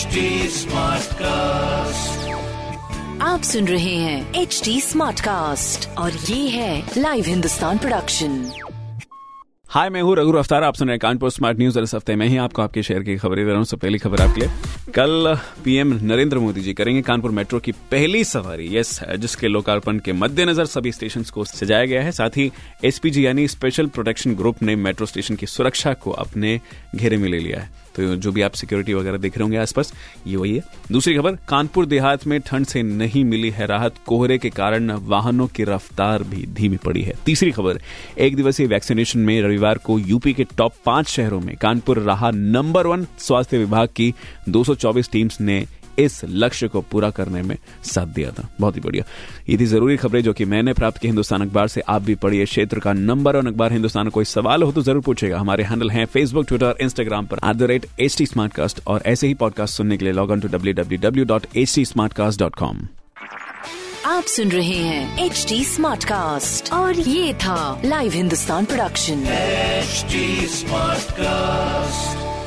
HD cast आप सुन रहे हैं एच डी स्मार्ट कास्ट और ये है लाइव हिंदुस्तान प्रोडक्शन हाय मैं हूँ रघु अफ्तार आप सुन रहे हैं कानपुर स्मार्ट न्यूज़ और इस हफ़्ते में ही आपको आपके शहर की खबरें दे रहा हूँ। सब पहली खबर आपके लिए। कल पीएम नरेंद्र मोदी जी करेंगे कानपुर मेट्रो की पहली सवारी। यस जिसके लोकार्पण के मद्देनजर सभी स्टेशन को सजाया गया है। साथ ही एसपीजी यानी स्पेशल प्रोटेक्शन ग्रुप ने मेट्रो स्टेशन की सुरक्षा को अपने घेरे में ले लिया है। तो जो भी आप सिक्योरिटी वगैरह देख रहे होंगे आसपास, ये वही है। दूसरी खबर, कानपुर देहात में ठंड से नहीं मिली है राहत। कोहरे के कारण वाहनों की रफ्तार भी धीमी पड़ी है। तीसरी खबर, एक दिवसीय वैक्सीनेशन में रविवार को यूपी के टॉप पाँच शहरों में कानपुर रहा नंबर वन स्वास्थ्य विभाग की 224 टीम्स ने इस लक्ष्य को पूरा करने में साथ दिया था। बहुत ही बढ़िया। ये थी ज़रूरी खबरें जो कि मैंने प्राप्त की हिंदुस्तान अखबार से। आप भी पढ़िए क्षेत्र का नंबर और अखबार हिंदुस्तान कोई सवाल हो तो ज़रूर पूछेगा। हमारे हैंडल है फेसबुक ट्विटर इंस्टाग्राम पर at the rate H T और ऐसे ही पॉडकास्ट सुनने के लिए log on to W W W dot H T dot com आप सुन रहे हैं एच डी स्मार्ट कास्ट और ये था live Hindustan production HD Smartcast.